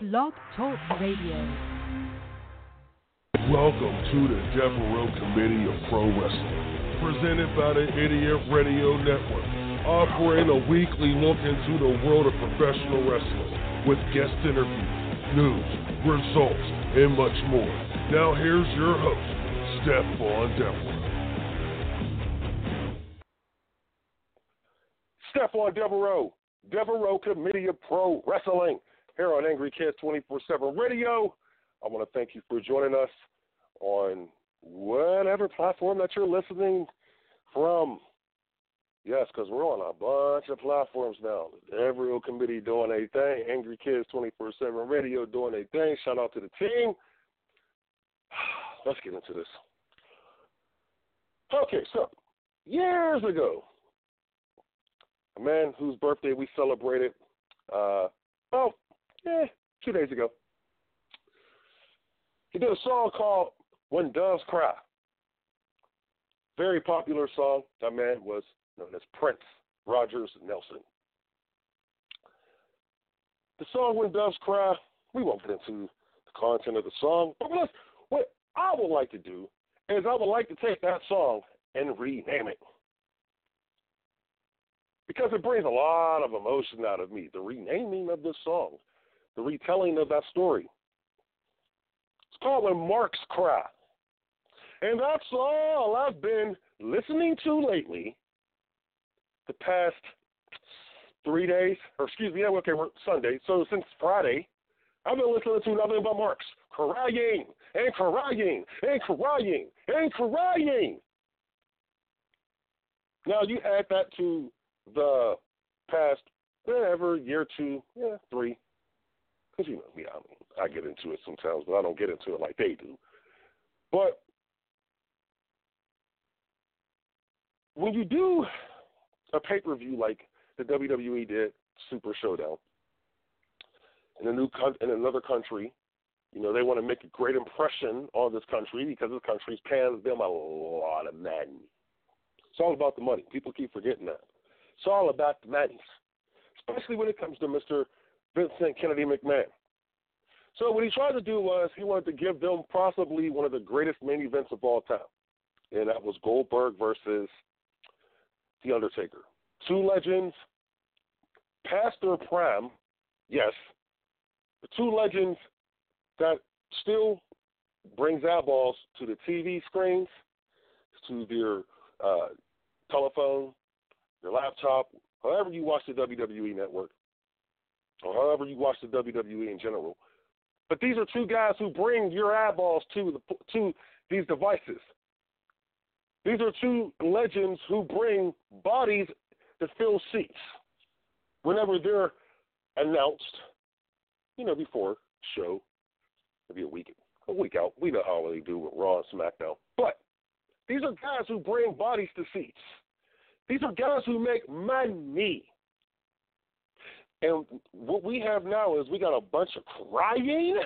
Blog Talk Radio. Welcome to the Devereux Committee of Pro Wrestling, presented by the Idiot Radio Network, offering a weekly look into the world of professional wrestling with guest interviews, news, results, and much more. Now here's your host, Stephon Devereux. Stephon Devereux, Devereux Committee of Pro Wrestling, here on Angry Kids 24 7 Radio. I want to thank you for joining us on whatever platform that you're listening from. Yes, because we're on a bunch of platforms now. Devereux Committee doing a thing, Angry Kids 24 7 Radio doing a thing. Shout out to the team. Let's get into this. Okay, so years ago, a man whose birthday we celebrated, uh, oh, yeah, two days ago. He did a song called When Doves Cry. Very popular song. That man was known as Prince Rogers Nelson. The song When Doves Cry, we won't get into the content of the song, but let's, what I would like to do is I would like to take that song and rename it. Because it brings a lot of emotion out of me. The renaming of this song the retelling of that story. It's called When Marks Cry. And that's all I've been listening to lately the past three days, or excuse me, okay, we're Sunday. So since Friday, I've been listening to nothing but Marks crying and crying and crying and crying. Now you add that to the past whatever year two, yeah, three, because you know me, I, mean, I get into it sometimes, but I don't get into it like they do. But when you do a pay per view like the WWE did, Super Showdown, in a new con- in another country, you know they want to make a great impression on this country because this country's paying them a lot of money. It's all about the money. People keep forgetting that. It's all about the money, especially when it comes to Mister Vincent Kennedy McMahon. So what he tried to do was he wanted to give them possibly one of the greatest main events of all time, and that was Goldberg versus The Undertaker. Two legends, past their prime, yes, two legends that still brings eyeballs to the TV screens, to their uh, telephone, their laptop, however you watch the WWE network or however you watch the WWE in general. But these are two guys who bring your eyeballs to the to these devices. These are two legends who bring bodies to fill seats whenever they're announced. You know, before show, maybe a week a week out. We know how they do with Raw and SmackDown. But these are guys who bring bodies to seats. These are guys who make money. And what we have now is we got a bunch of crying,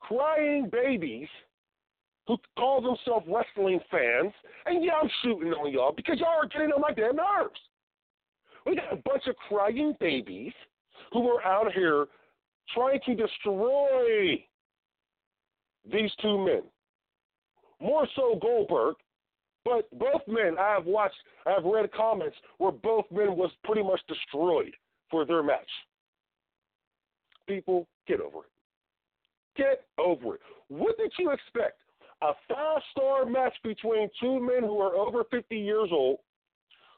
crying babies who call themselves wrestling fans. And yeah, I'm shooting on y'all because y'all are getting on my damn nerves. We got a bunch of crying babies who are out here trying to destroy these two men. More so Goldberg, but both men I have watched, I have read comments where both men was pretty much destroyed for their match. People, get over it. Get over it. What did you expect? A five star match between two men who are over 50 years old,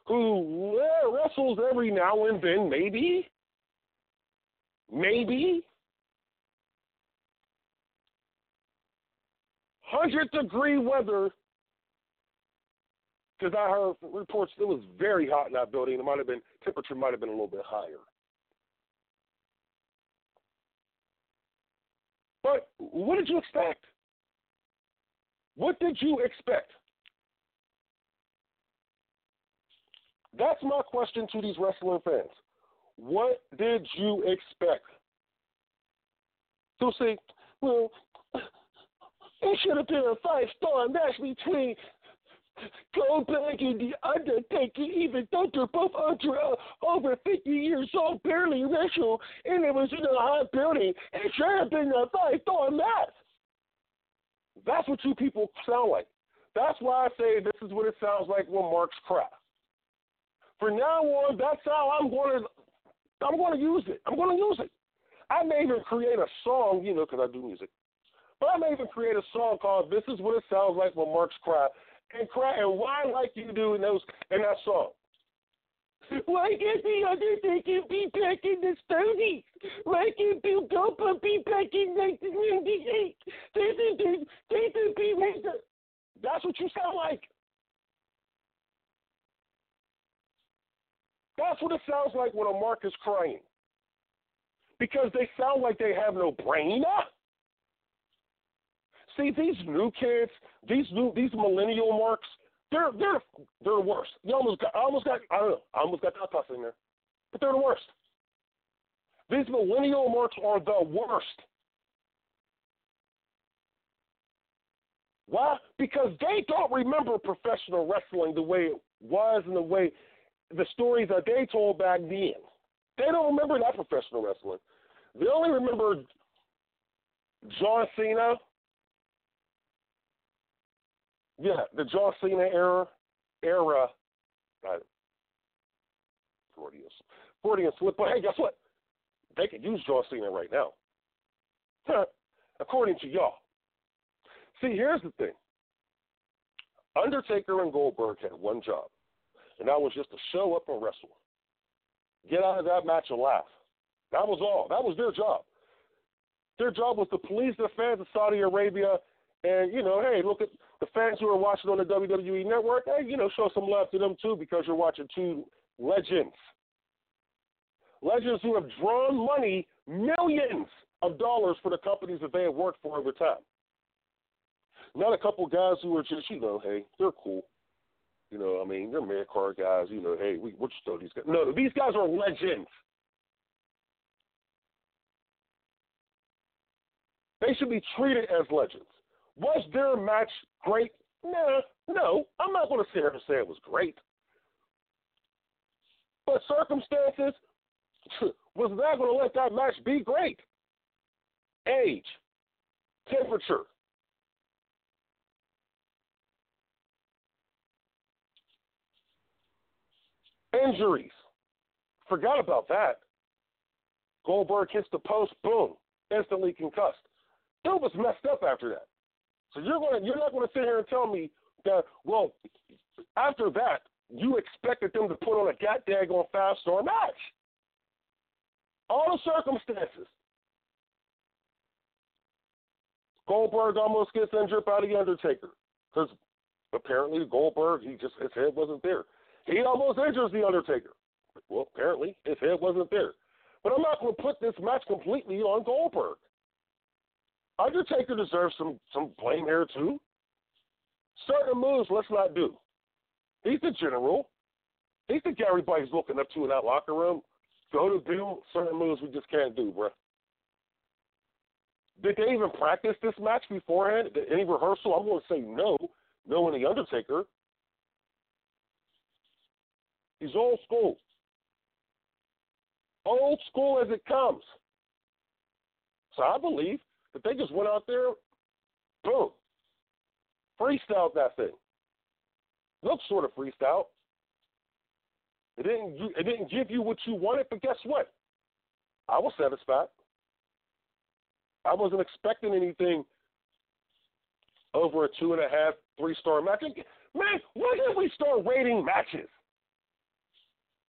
who wrestles every now and then, maybe? Maybe? 100 degree weather because I heard reports it was very hot in that building. It might have been temperature might have been a little bit higher. But what did you expect? What did you expect? That's my question to these wrestling fans. What did you expect? They'll say, well, it should have been a five star match between Goldberg in The Undertaker, even though they're both under uh, over 50 years old, barely wrestle, and it was in a hot building, and should have been a five-star match. That's what you people sound like. That's why I say this is what it sounds like when Mark's crap. For now on, that's how I'm going to. I'm going to use it. I'm going to use it. I may even create a song, you know, because I do music. But I may even create a song called "This Is What It Sounds Like When Mark's Cry," and cry and whine like you do in those in that song. Why can't the Undertaker be back in the 30s? Why can't Bill Goldberg be back in 1998? David, David B. That's what you sound like. That's what it sounds like when a Mark is crying. Because they sound like they have no brain. See, these new kids, these new these millennial marks, they're they're they're the worst. You almost got I almost got I don't know, I almost got that in there. But they're the worst. These millennial marks are the worst. Why? Because they don't remember professional wrestling the way it was and the way the stories that they told back then. They don't remember that professional wrestling. They only remember John Cena yeah, the John Cena era, era, uh, Freudian, Freudian slip. But hey, guess what? They could use John Cena right now. huh. According to y'all. See, here's the thing. Undertaker and Goldberg had one job, and that was just to show up and wrestle. Get out of that match and laugh. That was all. That was their job. Their job was to please the fans of Saudi Arabia and, you know, hey, look at the fans who are watching on the WWE network, hey, you know, show some love to them too because you're watching two legends. Legends who have drawn money, millions of dollars for the companies that they have worked for over time. Not a couple guys who are just, you know, hey, they're cool. You know, I mean, they're mid card guys, you know, hey, we, we'll just throw these guys. No, these guys are legends. They should be treated as legends. Was their match great? Nah, no. I'm not going to sit here and say it was great. But circumstances was not going to let that match be great. Age, temperature, injuries. Forgot about that. Goldberg hits the post, boom, instantly concussed. Dude was messed up after that. So you're going you're not going to sit here and tell me that well after that you expected them to put on a goddamn on five star match. All the circumstances. Goldberg almost gets injured by the Undertaker because apparently Goldberg he just his head wasn't there. He almost injures the Undertaker. Well, apparently his head wasn't there. But I'm not going to put this match completely on Goldberg. Undertaker deserves some some blame here too. Certain moves, let's not do. He's the general. He's the guy everybody's looking up to in that locker room. Go to do certain moves we just can't do, bro. Did they even practice this match beforehand? Any rehearsal? I'm going to say no. No in the Undertaker. He's old school. Old school as it comes. So I believe but they just went out there, boom, freestyled that thing. Looked sort of freestyle. It didn't. It didn't give you what you wanted, but guess what? I was satisfied. I wasn't expecting anything over a two and a half, three star match. Man, when did we start rating matches?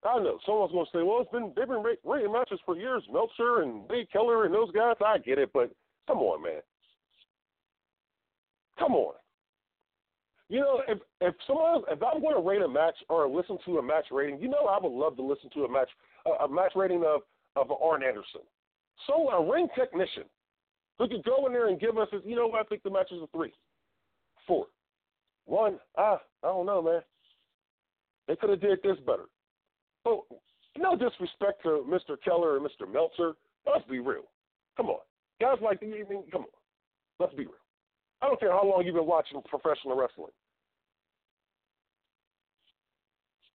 I know someone's going to say, "Well, it's been they've been rating matches for years." Meltzer and Big Keller and those guys. I get it, but Come on, man. Come on. You know, if if someone if I'm going to rate a match or listen to a match rating, you know, I would love to listen to a match a, a match rating of of Arn Anderson. So a ring technician who could go in there and give us, a, you know, I think the match is a three, four, one. Ah, I don't know, man. They could have did this better. But no disrespect to Mr. Keller and Mr. Meltzer. Let's be real. Come on. Guys like the evening, come on. Let's be real. I don't care how long you've been watching professional wrestling.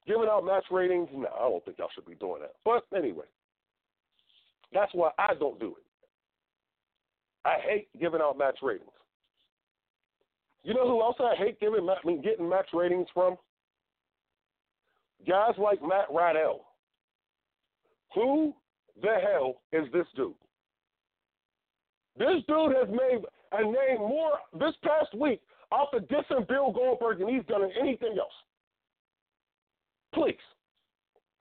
Giving out match ratings? No, I don't think y'all should be doing that. But anyway, that's why I don't do it. I hate giving out match ratings. You know who else I hate giving I mean, getting match ratings from? Guys like Matt Riddle. Who the hell is this dude? This dude has made a name more this past week off of dissing Bill Goldberg than he's done in anything else. Please.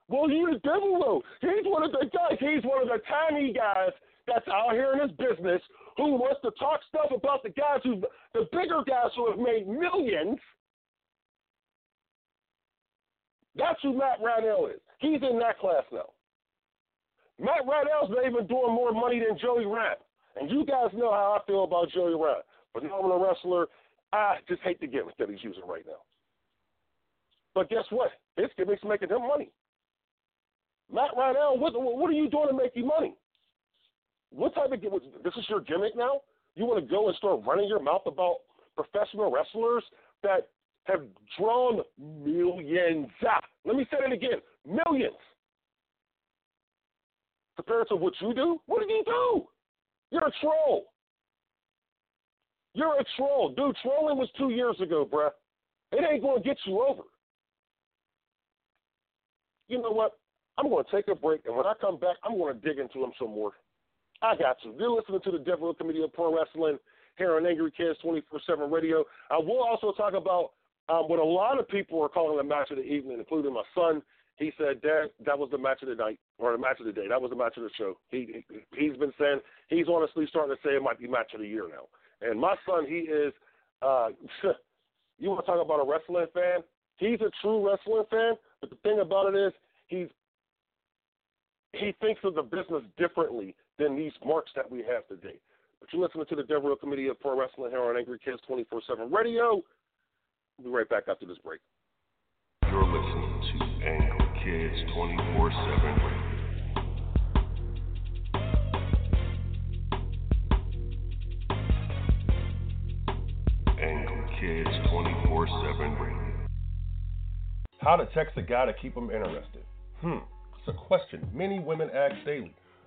Well, he's the devil. He's one of the guys. He's one of the tiny guys that's out here in his business who wants to talk stuff about the guys who, the bigger guys who have made millions. That's who Matt Riddle is. He's in that class now. Matt Riddle's not even doing more money than Joey Ryan. And you guys know how I feel about Joey Ryan. Phenomenal wrestler. I just hate the gimmick that he's using right now. But guess what? His gimmick's making him money. Matt Riddle, what, what are you doing to make you money? What type of gimmick? this is your gimmick now? You want to go and start running your mouth about professional wrestlers that have drawn millions. Ah, let me say it again, millions. Compared to what you do, what did you do? You're a troll. You're a troll. Dude, trolling was two years ago, bruh. It ain't going to get you over. You know what? I'm going to take a break, and when I come back, I'm going to dig into them some more. I got you. You're listening to the Devereux Committee of Pro Wrestling here on Angry Kids 24 7 Radio. I will also talk about um, what a lot of people are calling the match of the evening, including my son. He said that that was the match of the night or the match of the day. That was the match of the show. He he's been saying he's honestly starting to say it might be match of the year now. And my son, he is. Uh, you want to talk about a wrestling fan? He's a true wrestling fan. But the thing about it is, he's he thinks of the business differently than these marks that we have today. But you're listening to the Devereux Committee of Pro Wrestling here on Angry Kids 24 7 Radio. We'll be right back after this break. Kids 24 7 Angry Kids 24 7 Radio. How to text a guy to keep him interested? Hmm, it's a question many women ask daily.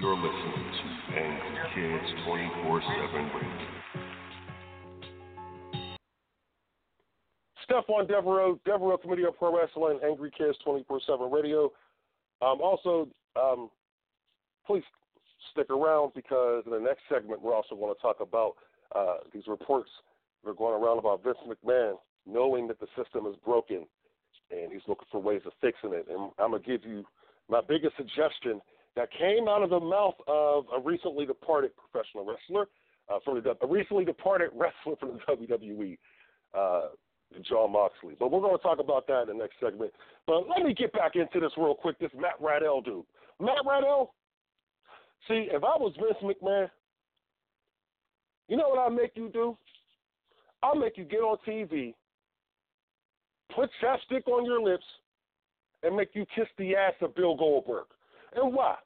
You're listening to Angry Kids 24 7 Radio. Stephon Devereux, Devereux Committee of Pro Wrestling, Angry Kids 24 7 Radio. Um, also, um, please stick around because in the next segment, we're also going to talk about uh, these reports that are going around about Vince McMahon knowing that the system is broken and he's looking for ways of fixing it. And I'm going to give you my biggest suggestion that came out of the mouth of a recently departed professional wrestler uh, from the a recently departed wrestler from the WWE, uh, Jon Moxley. But we're going to talk about that in the next segment. But let me get back into this real quick. This Matt Riddle dude, Matt Riddle. See, if I was Vince McMahon, you know what I'll make you do? I'll make you get on TV, put chapstick on your lips, and make you kiss the ass of Bill Goldberg. And why?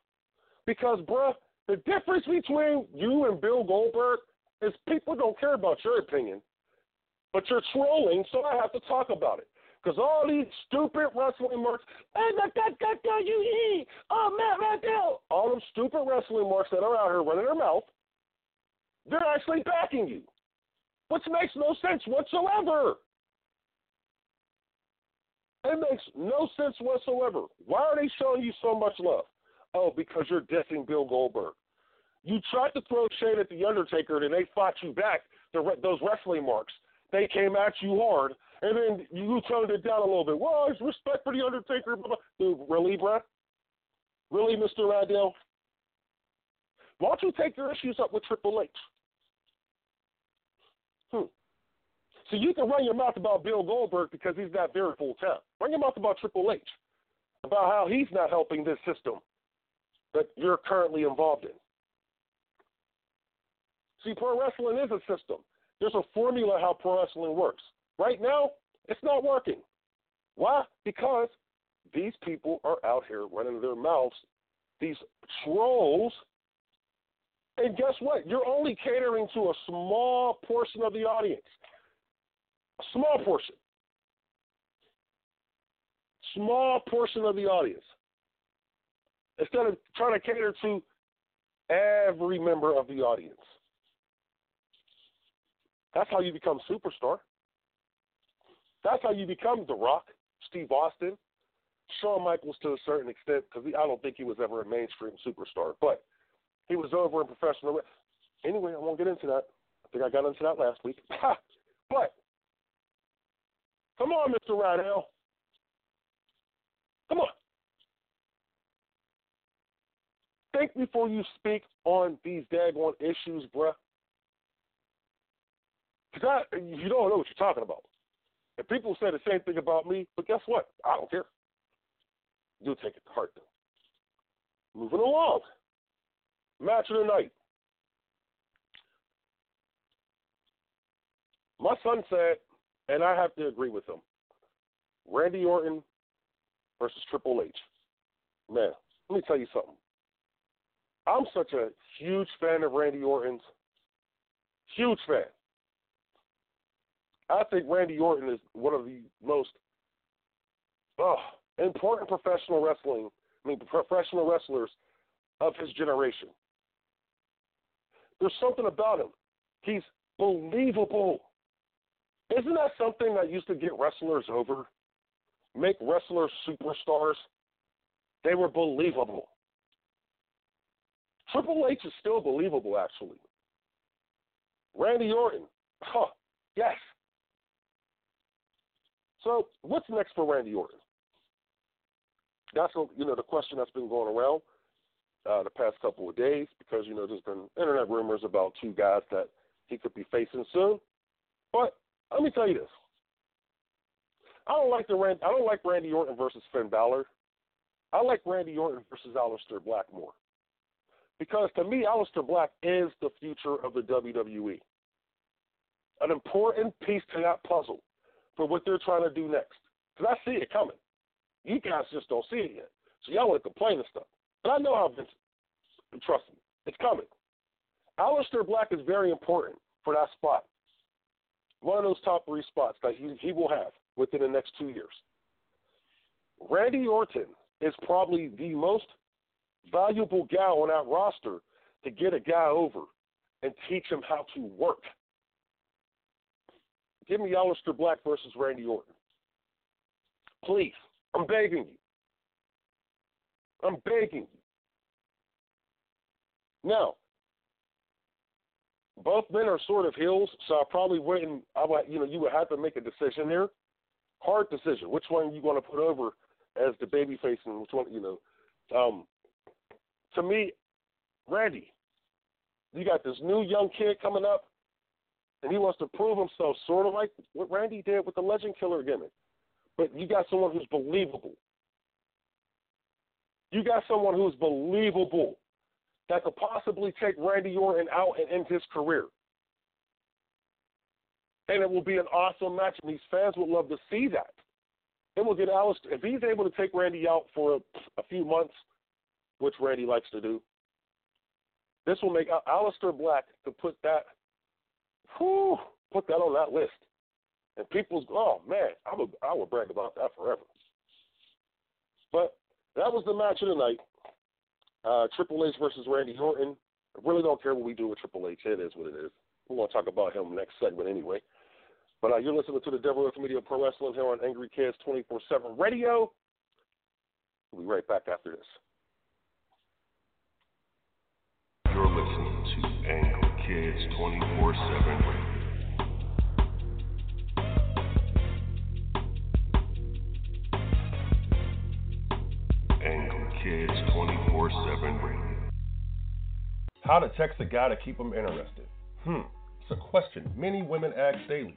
Because, bruh, The difference between you and Bill Goldberg is people don't care about your opinion, but you're trolling, so I have to talk about it. Because all these stupid wrestling marks, oh Matt Riddle, all them stupid wrestling marks that are out here running their mouth, they're actually backing you, which makes no sense whatsoever. It makes no sense whatsoever. Why are they showing you so much love? Oh, because you're dissing Bill Goldberg. You tried to throw shade at The Undertaker and they fought you back, the, those wrestling marks. They came at you hard, and then you toned it down a little bit. Well, it's respect for The Undertaker. Blah, blah. Dude, really, Brett? Really, Mr. Riddle? Why don't you take your issues up with Triple H? Hmm. So you can run your mouth about Bill Goldberg because he's not there full time. Run your mouth about Triple H, about how he's not helping this system that you're currently involved in. See, pro wrestling is a system. There's a formula how pro wrestling works. Right now, it's not working. Why? Because these people are out here running their mouths, these trolls. And guess what? You're only catering to a small portion of the audience. A small portion. Small portion of the audience. Instead of trying to cater to every member of the audience. That's how you become superstar. That's how you become The Rock, Steve Austin, Shawn Michaels to a certain extent, because I don't think he was ever a mainstream superstar, but he was over in professional. Anyway, I won't get into that. I think I got into that last week. but come on, Mr. Riddle. Come on. Think before you speak on these daggone issues, bruh. Because you don't know what you're talking about. And people say the same thing about me, but guess what? I don't care. You take it to heart, though. Moving along. Match of the night. My son said, and I have to agree with him, Randy Orton versus Triple H. Man, let me tell you something. I'm such a huge fan of Randy Orton's. Huge fan. I think Randy Orton is one of the most oh, important professional wrestling, I mean, professional wrestlers of his generation. There's something about him. He's believable. Isn't that something that used to get wrestlers over? Make wrestlers superstars? They were believable. Triple H is still believable, actually. Randy Orton, huh, yes, so what's next for Randy Orton? That's you know the question that's been going around uh, the past couple of days because you know there's been internet rumors about two guys that he could be facing soon. But let me tell you this: I don't like the Rand, I don't like Randy Orton versus Finn Balor. I like Randy Orton versus Aleister Blackmore because to me, Aleister Black is the future of the WWE. An important piece to that puzzle for what they're trying to do next. Because I see it coming. You guys just don't see it yet. So y'all want to complain and stuff. But I know how Vince, trust me, it's coming. Aleister Black is very important for that spot. One of those top three spots that he, he will have within the next two years. Randy Orton is probably the most valuable guy on that roster to get a guy over and teach him how to work. Give me Aleister Black versus Randy Orton. Please. I'm begging you. I'm begging you. Now, both men are sort of heels, so I probably wouldn't. I would, you know, you would have to make a decision there. Hard decision. Which one you want to put over as the baby face, and which one, you know? Um, to me, Randy, you got this new young kid coming up and he wants to prove himself, sort of like what Randy did with the Legend Killer gimmick. But you got someone who's believable. You got someone who's believable that could possibly take Randy Orton out and end his career. And it will be an awesome match, and these fans would love to see that. It will get Aleister, if he's able to take Randy out for a, a few months, which Randy likes to do, This will make Aleister Black to put that, whew, put that on that list. And people's, oh man, I would, I would brag about that forever. But that was the match of the night. Uh, Triple H versus Randy Orton. I really don't care what we do with Triple H. It is what it is. We're going to talk about him next segment anyway. But uh, you're listening to the Devereux Committee of Pro Wrestling here on Angry Kids 24 7 Radio. We'll be right back after this. Kids 24 7 Angry Kids 24 7 Radio. How to text a guy to keep him interested? Hmm, it's a question many women ask daily.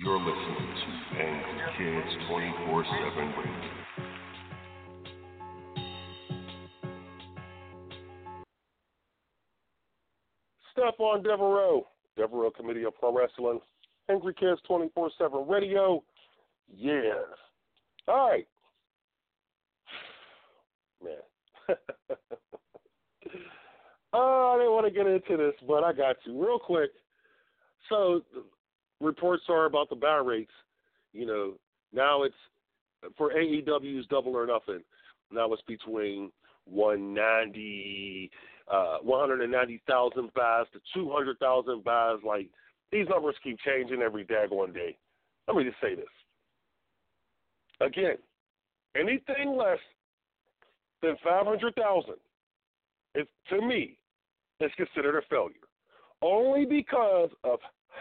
You're listening to Angry Kids 24 7 Radio. Stephon Devereux, Devereux Committee of Pro Wrestling, Angry Kids 24 7 Radio. Yes. All right. Man. oh, I didn't want to get into this, but I got to. Real quick. So, reports are about the buy rates. You know, now it's for AEW's Double or Nothing. Now it's between 190, uh, 190,000 buys to 200,000 buys. Like these numbers keep changing every daggone day. Let me just say this again: anything less than 500,000 is to me is considered a failure, only because of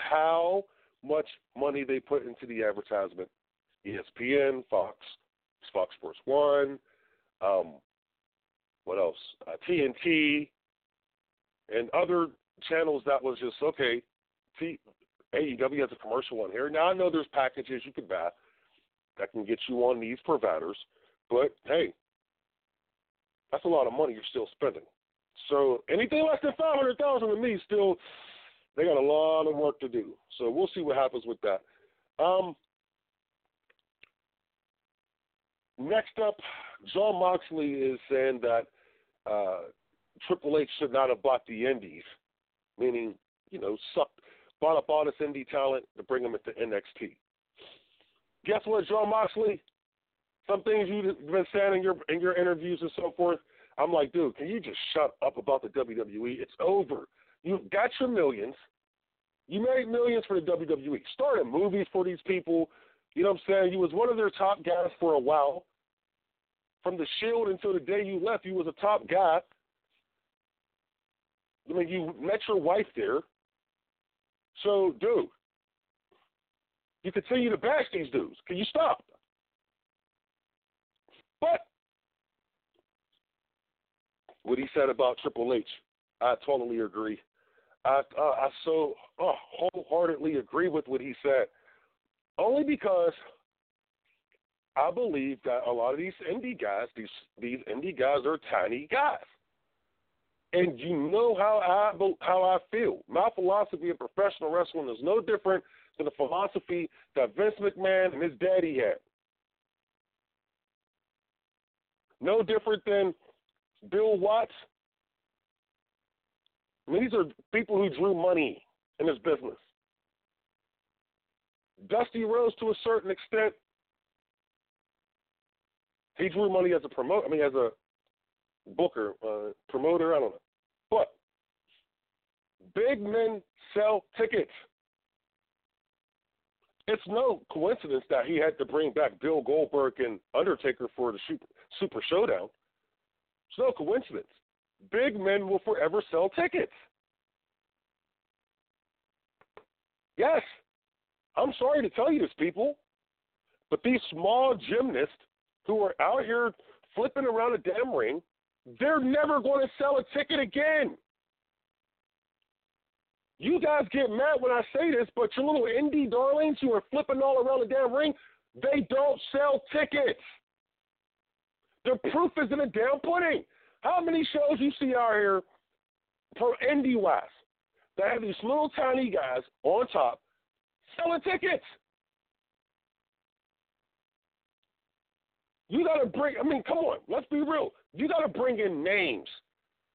how much money they put into the advertisement. ESPN, Fox, Fox Sports One, um, what else? Uh, TNT, and other channels that was just okay. See, AEW has a commercial on here. Now I know there's packages you can buy that can get you on these providers, but hey, that's a lot of money you're still spending. So anything less than five hundred thousand to me still they got a lot of work to do. So we'll see what happens with that. Um, next up, Jon Moxley is saying that uh, Triple H should not have bought the Indies, meaning, you know, sucked, bought up all this indie talent to bring them into NXT. Guess what, Jon Moxley? Some things you've been saying in your in your interviews and so forth. I'm like, dude, can you just shut up about the WWE? It's over. You got your millions. You made millions for the WWE. Started movies for these people. You know what I'm saying? You was one of their top guys for a while. From the Shield until the day you left, you was a top guy. I mean, you met your wife there. So, dude, you continue to bash these dudes. Can you stop? But what he said about Triple H, I totally agree. I uh, I so uh, wholeheartedly agree with what he said, only because I believe that a lot of these indie guys, these these indie guys are tiny guys, And you know how I how I feel. My philosophy of professional wrestling is no different than the philosophy that Vince McMahon and his daddy had. No different than Bill Watts. I mean, these are people who drew money in this business. Dusty Rhodes, to a certain extent, he drew money as a promoter. I mean, as a booker, uh, promoter. I don't know, but big men sell tickets. It's no coincidence that he had to bring back Bill Goldberg and Undertaker for the Super, Super Showdown. It's no coincidence. Big men will forever sell tickets. Yes, I'm sorry to tell you this, people, but these small gymnasts who are out here flipping around a damn ring, they're never going to sell a ticket again. You guys get mad when I say this, but your little indie darlings who are flipping all around the damn ring, they don't sell tickets. The proof is in the damn pudding. How many shows you see out here, pro indie wise, that have these little tiny guys on top selling tickets? You got to bring, I mean, come on, let's be real. You got to bring in names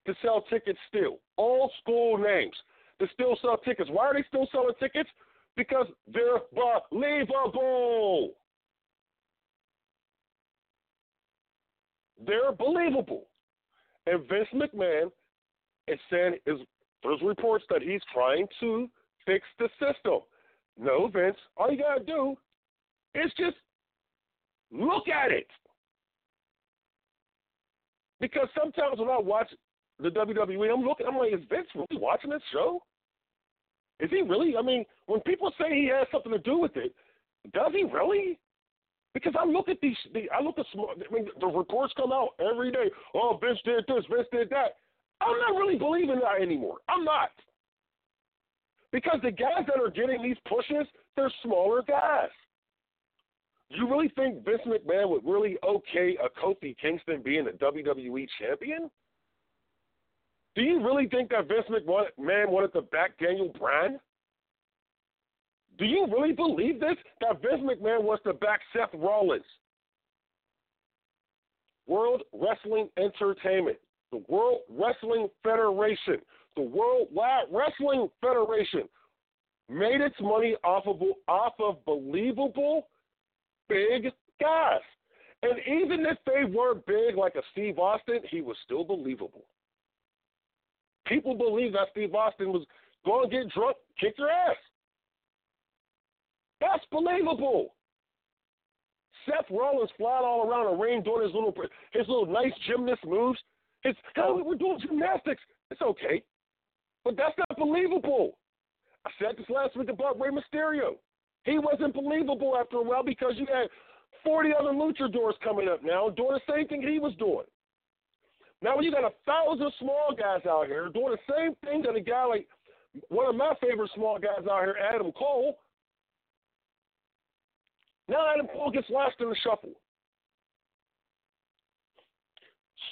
to sell tickets still. Old school names to still sell tickets. Why are they still selling tickets? Because they're believable. They're believable. And Vince McMahon is saying is there's reports that he's trying to fix the system. No, Vince, all you gotta do is just look at it. Because sometimes when I watch the WWE, I'm looking, I'm like, is Vince really watching this show? Is he really? I mean, when people say he has something to do with it, does he really? Because I look at these, the, I look at small. I mean, the reports come out every day. Oh, Vince did this, Vince did that. I'm not really believing that anymore. I'm not. Because the guys that are getting these pushes, they're smaller guys. Do you really think Vince McMahon would really okay a Kofi Kingston being a WWE champion? Do you really think that Vince McMahon wanted to back Daniel Bryan? Do you really believe this? That Vince McMahon wants to back Seth Rollins? World Wrestling Entertainment, the World Wrestling Federation, the World Wrestling Federation made its money off of off of believable big guys. And even if they weren't big like a Steve Austin, he was still believable. People believe that Steve Austin was going to get drunk, kick your ass. That's believable. Seth Rollins flying all around the ring doing his little his little nice gymnast moves. It's oh, we're doing gymnastics. It's okay, but that's not believable. I said this last week about Rey Mysterio. He wasn't believable after a while because you had 40 other luchadors coming up now doing the same thing he was doing. Now when you got a thousand small guys out here doing the same thing that a guy like one of my favorite small guys out here, Adam Cole. Now Adam Cole gets lost in the shuffle.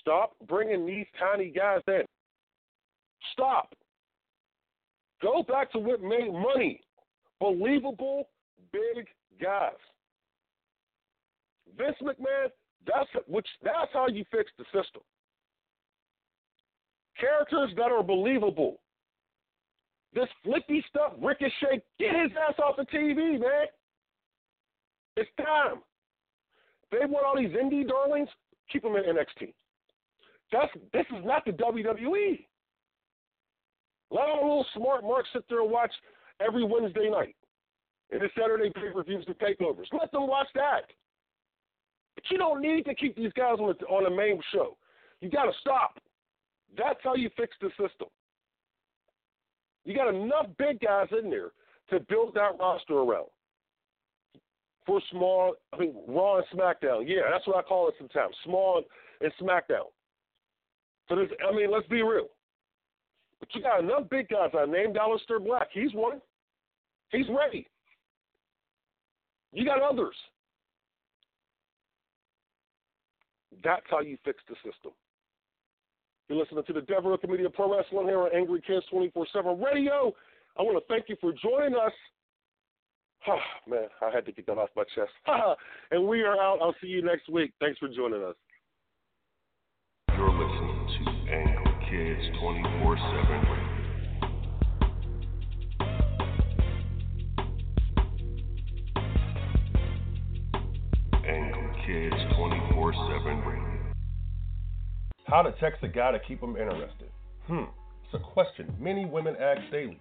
Stop bringing these tiny guys in. Stop. Go back to what made money. Believable big guys. Vince McMahon, that's which that's how you fix the system. Characters that are believable. This flicky stuff, Ricochet, get his ass off the TV, man. It's time. They want all these indie darlings, keep them in NXT. That's this is not the WWE. Let all the little smart marks sit there and watch every Wednesday night and the Saturday pay per views, the takeovers. Let them watch that. But you don't need to keep these guys on the, on the main show. You got to stop. That's how you fix the system. You got enough big guys in there to build that roster around. For small, I mean, Raw and SmackDown. Yeah, that's what I call it sometimes. Small and SmackDown. So there's, I mean, let's be real. But you got enough big guys. I named Aleister Black. He's one. He's ready. You got others. That's how you fix the system. You're listening to the Devereux Committee of Pro Wrestling here on Angry Kids 24 7 Radio. I want to thank you for joining us. Oh, man, I had to get that off my chest. and we are out. I'll see you next week. Thanks for joining us. You're listening to Angry Kids 24 7 Radio. Angry Kids 24 7 Radio. How to text a guy to keep him interested? Hmm, it's a question many women ask daily.